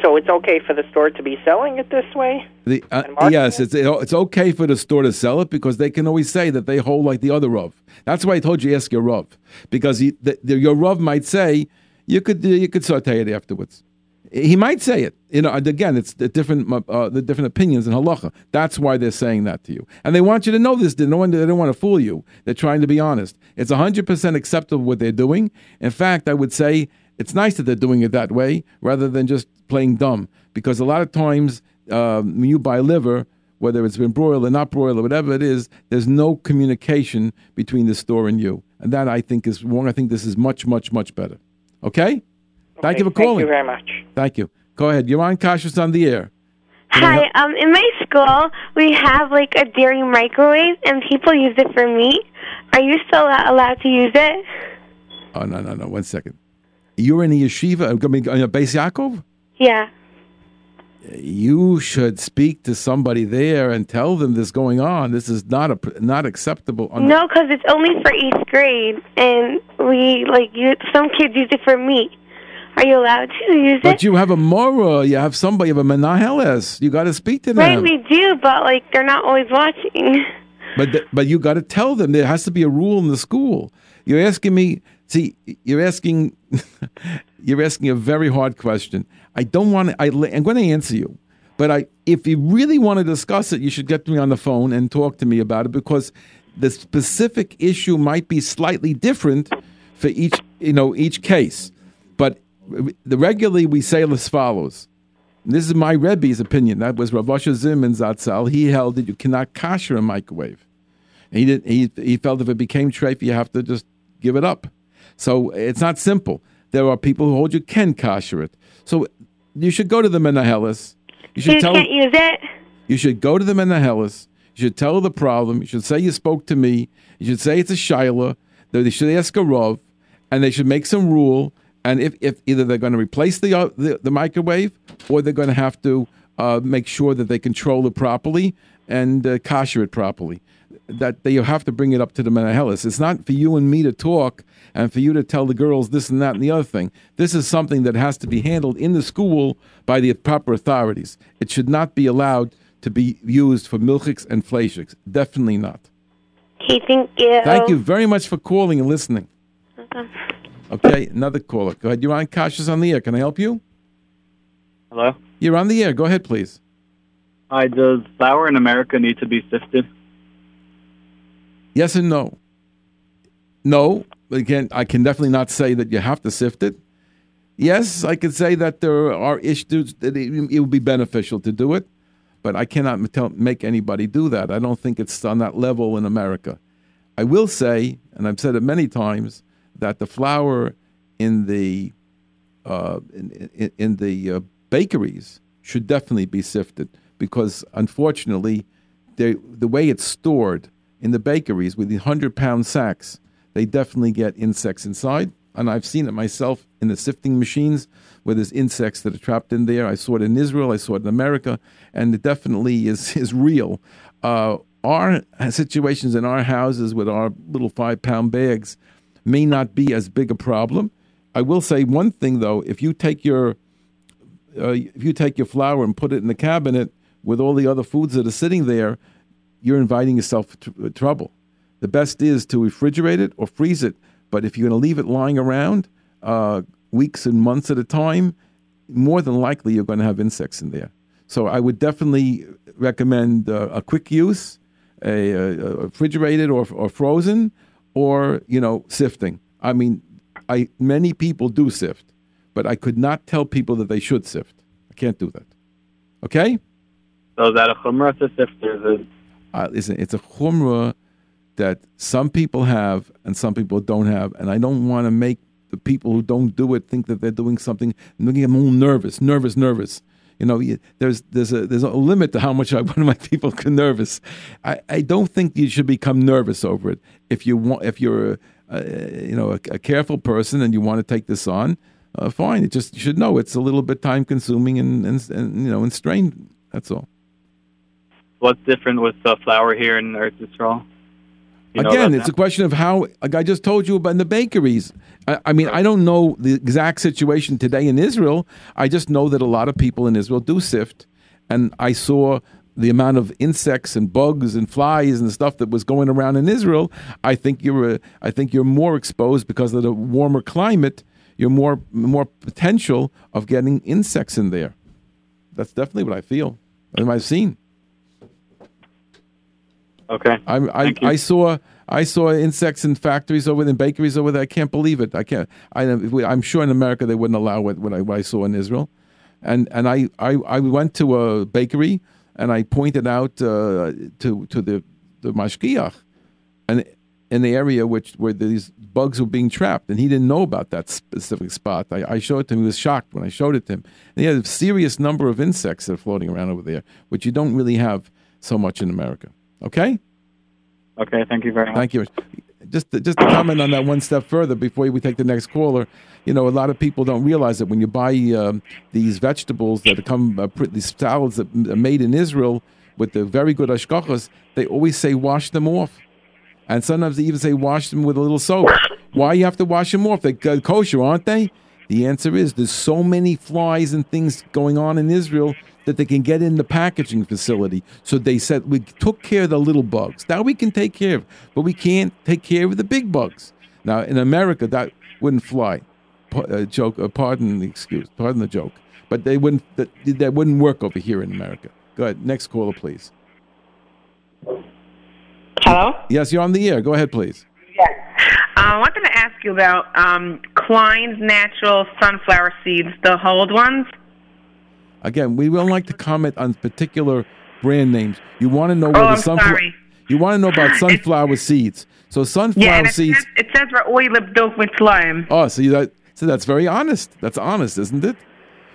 so it's okay for the store to be selling it this way. The, uh, yes, it's it's okay for the store to sell it because they can always say that they hold like the other Rav. That's why I told you ask your Rav because he, the, the, your Rav might say you could you could saute it afterwards. He might say it. You know, again, it's the different uh, the different opinions in halacha. That's why they're saying that to you, and they want you to know this. They don't, they don't want to fool you. They're trying to be honest. It's hundred percent acceptable what they're doing. In fact, I would say it's nice that they're doing it that way rather than just playing dumb. Because a lot of times um, when you buy liver, whether it's been broiled or not broiled or whatever it is, there's no communication between the store and you, and that I think is wrong. I think this is much, much, much better. Okay. Thank you for calling. Thank you very much. Thank you. Go ahead. You're on Kashrus on the air. Can Hi, help- um, in my school, we have like a dairy microwave, and people use it for meat. Are you still allowed to use it? Oh no, no, no. One second. You're in a yeshiva. I mean, in a Beis Yaakov. Yeah. You should speak to somebody there and tell them this going on. This is not a not acceptable. under- No, because it's only for eighth grade, and we like you. Some kids use it for meat. Are you allowed to use But it? But you have a mora, you have somebody, you have a menaheles. You got to speak to them. right, we do, but like they're not always watching. But th- but you got to tell them there has to be a rule in the school. You're asking me. See, you're asking. *laughs* you're asking a very hard question. I don't want to. I, I'm going to answer you, but I. If you really want to discuss it, you should get to me on the phone and talk to me about it because the specific issue might be slightly different for each. You know, each case. The regularly we say as follows. This is my Rebbe's opinion. That was Rav Asher Zimmerman Zatzal. He held that you cannot kasher a microwave. And he, did, he, he felt if it became treif, you have to just give it up. So it's not simple. There are people who hold you can kasher it. So you should go to the Menahelis. You should you tell can't use it. you should go to the Menahelis. You should tell her the problem. You should say you spoke to me. You should say it's a shaila. That They should ask a rov, and they should make some rule. And if, if either they're going to replace the, uh, the the microwave, or they're going to have to uh, make sure that they control it properly and uh, kosher it properly. That they, you have to bring it up to the Menahelis. It's not for you and me to talk and for you to tell the girls this and that and the other thing. This is something that has to be handled in the school by the proper authorities. It should not be allowed to be used for milchiks and fleishiks. Definitely not. Okay, thank you. Thank you very much for calling and listening. Okay, another caller. Go ahead. You're on Kashrus on the air. Can I help you? Hello. You're on the air. Go ahead, please. Hi. Does flour in America need to be sifted? Yes and no. No. Again, I can definitely not say that you have to sift it. Yes, I could say that there are issues that it, it would be beneficial to do it, but I cannot tell, make anybody do that. I don't think it's on that level in America. I will say, and I've said it many times, that the flour in the uh, in, in, in the uh, bakeries should definitely be sifted because, unfortunately, the way it's stored in the bakeries with the hundred pound sacks, they definitely get insects inside. And I've seen it myself in the sifting machines where there's insects that are trapped in there. I saw it in Israel, I saw it in America, and it definitely is *laughs* is real. Uh, our situations in our houses with our little five pound bags may not be as big a problem. I will say one thing though: if you take your uh, if you take your flour and put it in the cabinet with all the other foods that are sitting there, you're inviting yourself tr- uh, trouble. The best is to refrigerate it or freeze it. But if you're going to leave it lying around uh, weeks and months at a time, more than likely you're going to have insects in there. So I would definitely recommend uh, a quick use, a, a refrigerated or, or frozen, or you know sifting. I mean, I many people do sift, but I could not tell people that they should sift. I can't do that. Okay? So is that a chumrah to sift, is? Uh, listen, it's a chumrah that some people have and some people don't have, and I don't want to make the people who don't do it think that they're doing something, making them all nervous, nervous, nervous. You know, there's there's a there's a limit to how much I, one of my people can *laughs* nervous. I, I don't think you should become nervous over it. If you want, if you're, uh, you know, a, a careful person and you want to take this on, uh, fine. It just you should know it's a little bit time consuming and, and and you know and strained. That's all. What's different with the flour here in Eretz Yisrael? You Again, it's a question of how, like I just told you about in the bakeries. I, I mean, I don't know the exact situation today in Israel. I just know that a lot of people in Israel do sift. And I saw the amount of insects and bugs and flies and stuff that was going around in Israel. I think you're, uh, I think you're more exposed because of the warmer climate. you're more more potential of getting insects in there. That's definitely what I feel and I've seen. Okay. I I. I saw I saw insects in factories over there, in bakeries over there. I can't believe it. I can't. I, I'm sure in America they wouldn't allow it. What I, what I saw in Israel, and and I, I, I went to a bakery and I pointed out uh, to to the the mashgiach, and in the area which where these bugs were being trapped, and he didn't know about that specific spot. I, I showed it to him. He was shocked when I showed it to him. And he had a serious number of insects that are floating around over there, which you don't really have so much in America. Okay. Okay. Thank you very much. Thank you. Just to, just to comment on that one step further before we take the next caller, you know, a lot of people don't realize that when you buy um, these vegetables that come, uh, these salads that are made in Israel with the very good hashgachas, they always say wash them off. And sometimes they even say wash them with a little soap. Why you have to wash them off? They're uh, kosher, aren't they? The answer is there's so many flies and things going on in Israel that they can get in the packaging facility. So they said we took care of the little bugs. Now we can take care of, but we can't take care of the big bugs. Now in America that wouldn't fly. Pa- uh, joke, uh, pardon the excuse, pardon the joke, but they wouldn't. That, that wouldn't work over here in America. Go ahead, next caller, please. Hello? Yes, you're on the air. Go ahead, please. Yes. Uh, I wanted to ask you about um, Klein's natural sunflower seeds, the hold ones. Again, we don't like to comment on particular brand names. You want to know Oh, where I'm the sunflower. You want to know about sunflower seeds. So sunflower seeds. Yeah, it seeds. says, it says Ra'ui Libdok with slime. Oh, so that so that's very honest. That's honest, isn't it?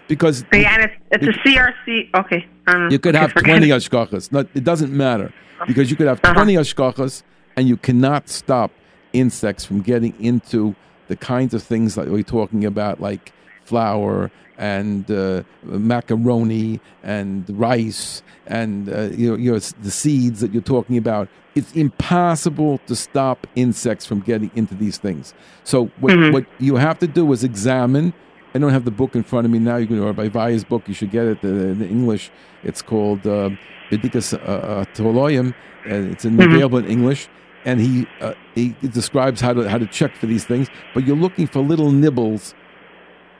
Because Yeah, it's, it's a CRC. Okay. Um, you could have 20 it. hashgachas. No, it doesn't matter because you could have Uh-huh. 20 hashgachas and you cannot stop insects from getting into the kinds of things that we're talking about, like flour and uh, macaroni and rice and uh, you know, you know, the seeds that you're talking about. It's impossible to stop insects from getting into these things. So what, Mhm. what you have to do is examine. I don't have the book in front of me now. You can or by Vaya's book. You should get it uh, in English. It's called uh, Bedikas uh, uh, Toloyim, and it's in Mhm. available in English. And he uh, he describes how to how to check for these things. But you're looking for little nibbles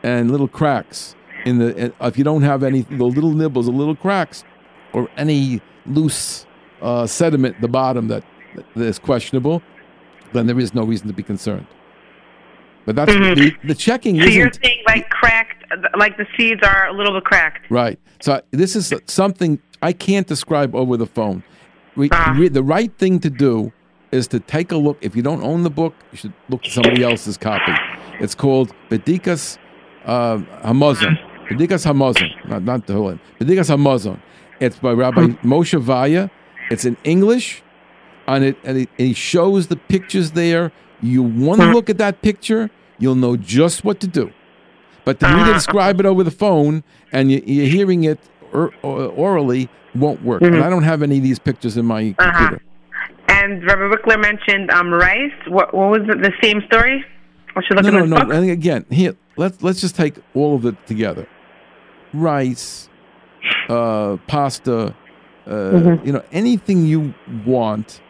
and little cracks in the. If you don't have any the little nibbles, the little cracks, or any loose uh, sediment at the bottom that that is questionable, then there is no reason to be concerned. But that's Mhm. the, the checking So isn't you're saying like cracked, like the seeds are a little bit cracked. Right. So this is something I can't describe over the phone. Re- Ah. re- the right thing to do is to take a look. If you don't own the book, you should look at somebody else's copy. It's called Bedikas uh, Hamazon. Bedikas Hamazon. Not, not the whole Bedikas Hamazon. It's by Rabbi Moshe Vaya. It's in English. And, it, and, it, and he shows the pictures there. You want to look at that picture, you'll know just what to do. But to me to describe it over the phone and you, you're hearing it or, or, orally won't work. And I don't have any of these pictures in my Uh-huh. computer. And Rabbi Wikler mentioned um, rice. What, what was it? The same story? I should look No, no, no. book? And again, here let's let's just take all of it together. Rice, uh, pasta, uh, Mhm. you know, anything you want.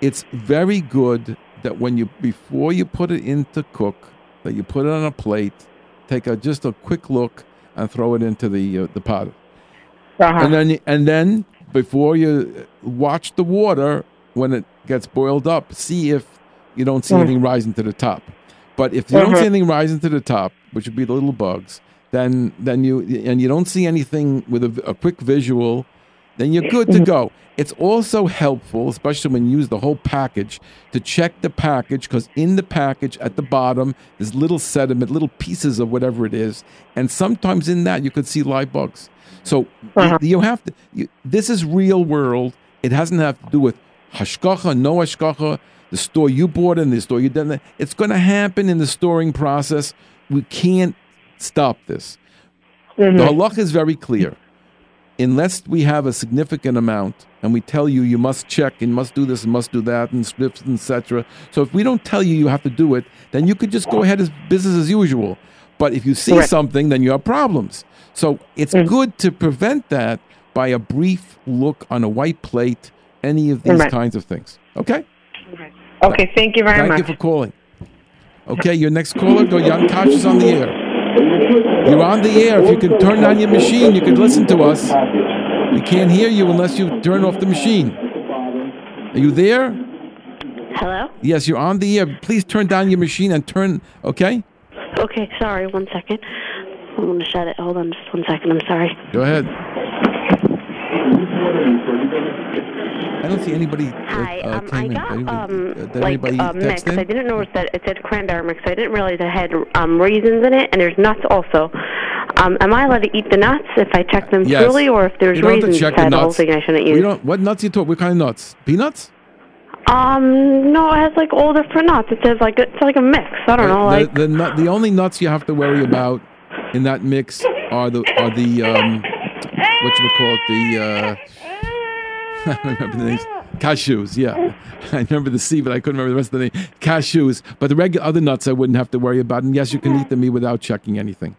It's very good that when you before you put it in to cook, that you put it on a plate, take a just a quick look and throw it into the uh, the pot. Uh-huh. And then and then before you watch the water when it gets boiled up, see if you don't see Mm. anything rising to the top. But if you don't see anything rising to the top, which would be the little bugs, then then you and you don't see anything with a, a quick visual, then you're good to go. It's also helpful, especially when you use the whole package, to check the package because in the package at the bottom there's little sediment, little pieces of whatever it is, and sometimes in that you could see live bugs. So Uh-huh. you, you have to. You, this is real world. It doesn't have to do with hashkacha, no hashkacha. The store you bought in, the store you done. That. It's going to happen in the storing process. We can't stop this. Mhm. The halach is very clear. Unless we have a significant amount and we tell you you must check and must do this and must do that and snips etc. So if we don't tell you you have to do it, then you could just go ahead as business as usual. But if you see Correct. something, then you have problems. So it's good to prevent that by a brief look on a white plate, any of these Right. kinds of things. Okay? Okay, thank you very Thank much. Thank you for calling. Okay, your next caller, go. Jan Kosh is on the air. You're on the air. If you can turn on your machine, you can listen to us. We can't hear you unless you turn off the machine. Are you there? Hello? Yes, you're on the air. Please turn down your machine and turn. Okay, Okay, sorry, one second. I'm going to shut it. Hold on just one second. I'm sorry. go ahead. I don't see anybody. uh, Hi, uh, um, I came in. got Anybody- um, uh, did like uh, mix. in? I didn't notice that it said cranberry mix. I didn't realize it had um, raisins in it, and there's nuts also. Um, am I allowed to eat the nuts if I check them Yes. truly, or if there's You don't have to raisins check the the whole nuts. thing I shouldn't We use? don't. What nuts you talk? What kind of nuts? Peanuts? Um, no, it has like all different nuts. It says like it's like a mix. I don't know, the, like the, nut, the only nuts you have to worry about in that mix are the are the um, what you call it the uh, *laughs* I remember the names cashews. Yeah, *laughs* *laughs* I remember the C, but I couldn't remember the rest of the name. Cashews, but the regular other nuts I wouldn't have to worry about. And yes, you can eat them without checking anything.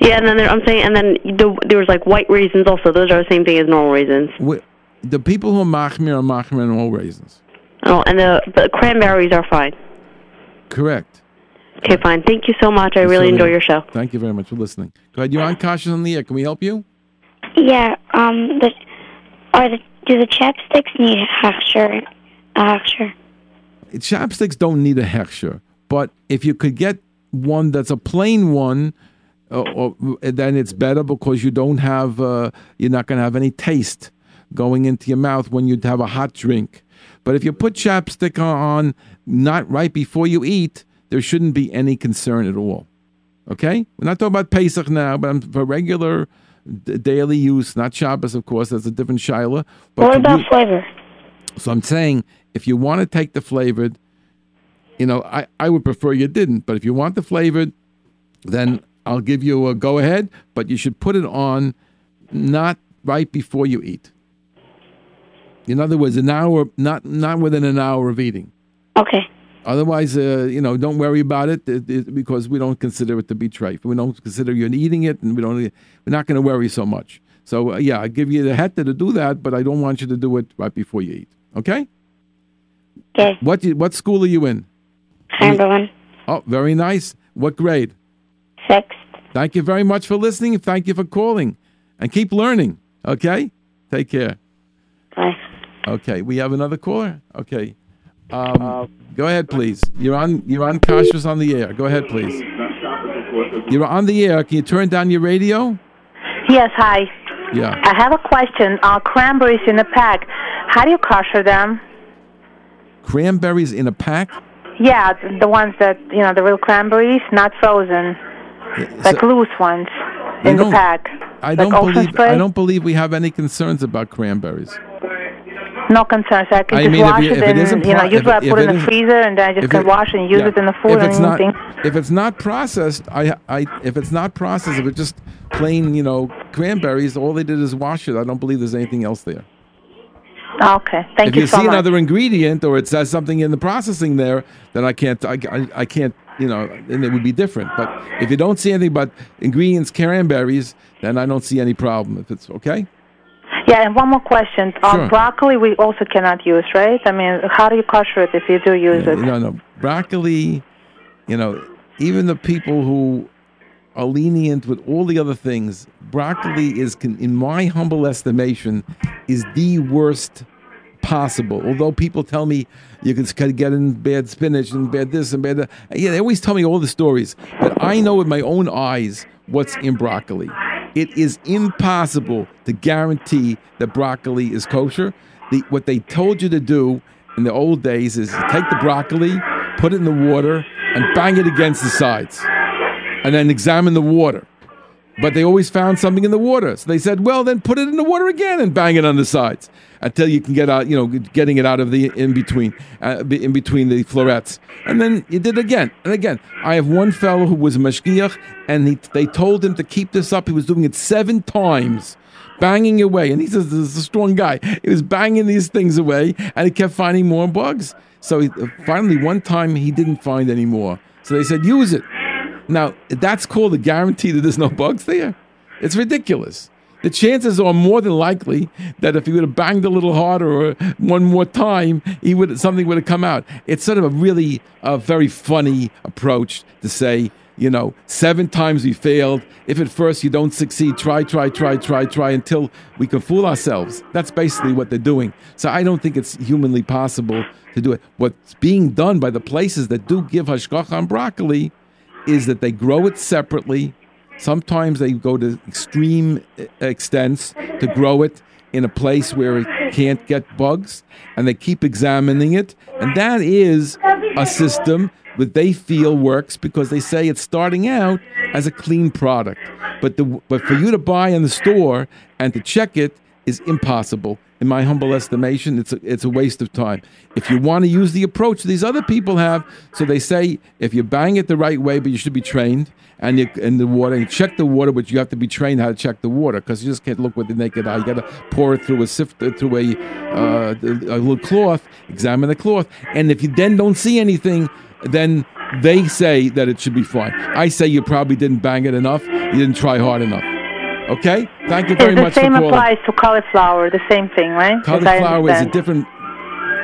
yeah. And then there, I'm saying, and then the, there was like white raisins also. Those are the same thing as normal raisins. Wh- The people who are machmir are machmir and all raisins. Oh, and the the cranberries are fine. Correct. Okay, fine. Thank you so much. I really So, enjoy your show. Thank you very much for listening. Go ahead. You're on Kashrus on the air. Can we help you? Yeah, um, the, are the, do the chapsticks need hechsher? Uh, hechsher? chapsticks don't need a hechsher, but if you could get one that's a plain one, uh, or, then it's better because you don't have, uh, you're not going to have any taste going into your mouth when you have a hot drink. But if you put chapstick on not right before you eat, there shouldn't be any concern at all. Okay, we're not talking about Pesach now, but for regular d- daily use, not Shabbos, of course. That's a different shaila. But What about you- flavor? so I'm saying if you want to take the flavored, you know, I, I would prefer you didn't. But if you want the flavored, then I'll give you a go ahead. But you should put it on not right before you eat. In other words, an hour, not not within an hour of eating. Okay. Otherwise, uh, you know, don't worry about it, it- it- because we don't consider it to be treif. We don't consider you're eating it, and we don't. We're not going to worry so much. So uh, yeah, I give you the heta to do that, but I don't want you to do it right before you eat. Okay? Okay. What you- what school are you in? Chamberlain. Oh, very nice. What grade? Sixth. Thank you very much for listening. Thank you for calling, and keep learning. Okay? Take care. Bye. Okay, we have another caller. Okay, um, go ahead, please. You're on. You're on. Kashrus on the air. Go ahead, please. You're on the air. Can you turn down your radio? Yes, hi. Yeah. I have a question. Uh, cranberries in a pack. How do you kosher them? Cranberries in a pack. Yeah, the ones that you know, the real cranberries, not frozen, like loose ones in the pack. I like don't believe. spray? I don't believe we have any concerns about cranberries. No concerns. I can I just mean, wash you- it if it you know, usually if- I put it in the freezer and then I just can it- wash and use yeah. it in the food if and it's not, anything. if it's not processed, I, I, if it's not processed, if it's just plain, you know, cranberries, all they did is wash it. I don't believe there's anything else there. Okay, thank you. if you, you, so see another ingredient or it says something in the processing there, then I can't, I, I, I can't, you know, then it would be different. But if you don't see anything but ingredients, cranberries, then I don't see any problem. If it's okay, Yeah, and one more question. Sure. Um, broccoli we also cannot use, right? I mean, how do you kosher it if you do use Yeah, it? no, no, broccoli. You know, even the people who are lenient with all the other things, broccoli is, in my humble estimation, is the worst possible. Although people tell me you can get in bad spinach and bad this and bad that. Yeah, they always tell me all the stories. But I know with my own eyes what's in broccoli. It is impossible to guarantee that broccoli is kosher. The, what they told you to do in the old days is take the broccoli, put it in the water, and bang it against the sides, and then examine the water. But they always found something in the water. So they said, well, then put it in the water again and bang it on the sides until you can get out, you know, getting it out of the in between, uh, in between the florets. And then you did it again and again. I have one fellow who was a mashgiach, and he, they told him to keep this up. He was doing it seven times, banging away. And he says, this is a strong guy. He was banging these things away, and he kept finding more bugs. So he, finally, one time, he didn't find any more. So they said, use it. Now, that's called a guarantee that there's no bugs there. It's ridiculous. the chances are more than likely that if he would have banged a little harder or one more time, he would something would have come out. It's sort of a really a very funny approach to say, you know, seven times we failed. If at first you don't succeed, try, try, try, try, try until we can fool ourselves. That's basically what they're doing. So I don't think it's humanly possible to do it. What's being done by the places that do give hashgacha on broccoli is that they grow it separately. Sometimes they go to extreme extents to grow it in a place where it can't get bugs, and they keep examining it. And that is a system that they feel works because they say it's starting out as a clean product. But the but for you to buy in the store and to check it is impossible. In my humble estimation, it's a, it's a waste of time. If you want to use the approach these other people have, so they say if you bang it the right way, but you should be trained, and you in the water, and check the water, but you have to be trained how to check the water because you just can't look with the naked eye. You got to pour it through a sift, through a, uh, a little cloth, examine the cloth, and if you then don't see anything, then they say that it should be fine. I say you probably didn't bang it enough. You didn't try hard enough. Okay? Thank you very the much for same applies to cauliflower, the same thing, right? Cauliflower is a different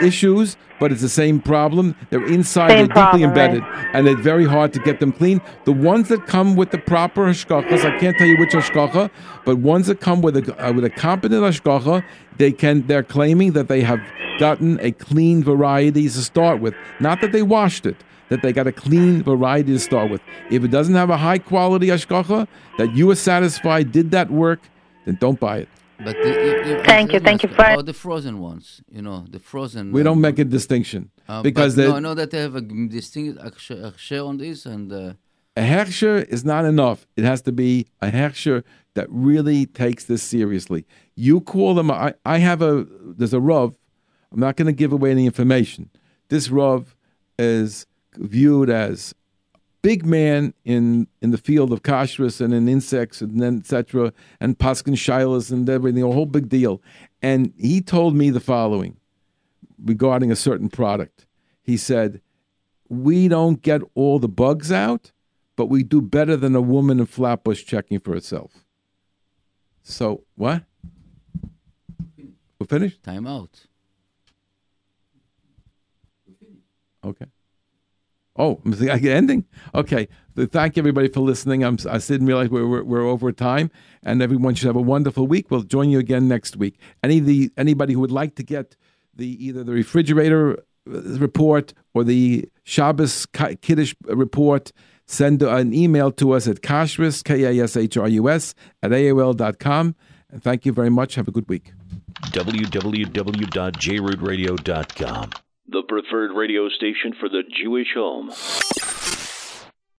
issues, but it's the same problem. They're inside, Same they're deeply problem, embedded, and it's very hard to get them clean. The ones that come with the proper hashgachas, I can't tell you which hashgacha, but ones that come with a uh, with a competent hashgacha, they can. They're claiming that they have gotten a clean variety to start with, not that they washed it. That they got a clean variety to start with. If it doesn't have a high quality hashgacha, that you are satisfied did that work, then don't buy it. But the, if- if- Thank you, thank you for- About the frozen ones, you know, the frozen. We uh, don't make a distinction uh, because they, no, I know that they have a g- distinct akshe- akshe on this, and uh, a hechsher is not enough. It has to be a hechsher that really takes this seriously. You call them. I, I have a. There's a Rav. I'm not going to give away any information. This Rav is viewed as big man in in the field of kashrus and in insects and then etc. and paskin shilas and everything. A whole big deal. And he told me the following regarding a certain product. He said, "We don't get all the bugs out." but we do better than a woman in Flatbush checking for herself. So what? We're finished. time out. Okay. Oh, is the ending? Okay. Thank you everybody for listening. I'm, I didn't realize we're, we're, we're over time, and everyone should have a wonderful week. We'll join you again next week. Any the anybody who would like to get the either the refrigerator uh, report or the Shabbos Kiddush report, send an email to us at kashrus, K-A-S-H-R-U-S, at AOL.com. And thank you very much. Have a good week. www.jrootradio.com. The preferred radio station for the Jewish home.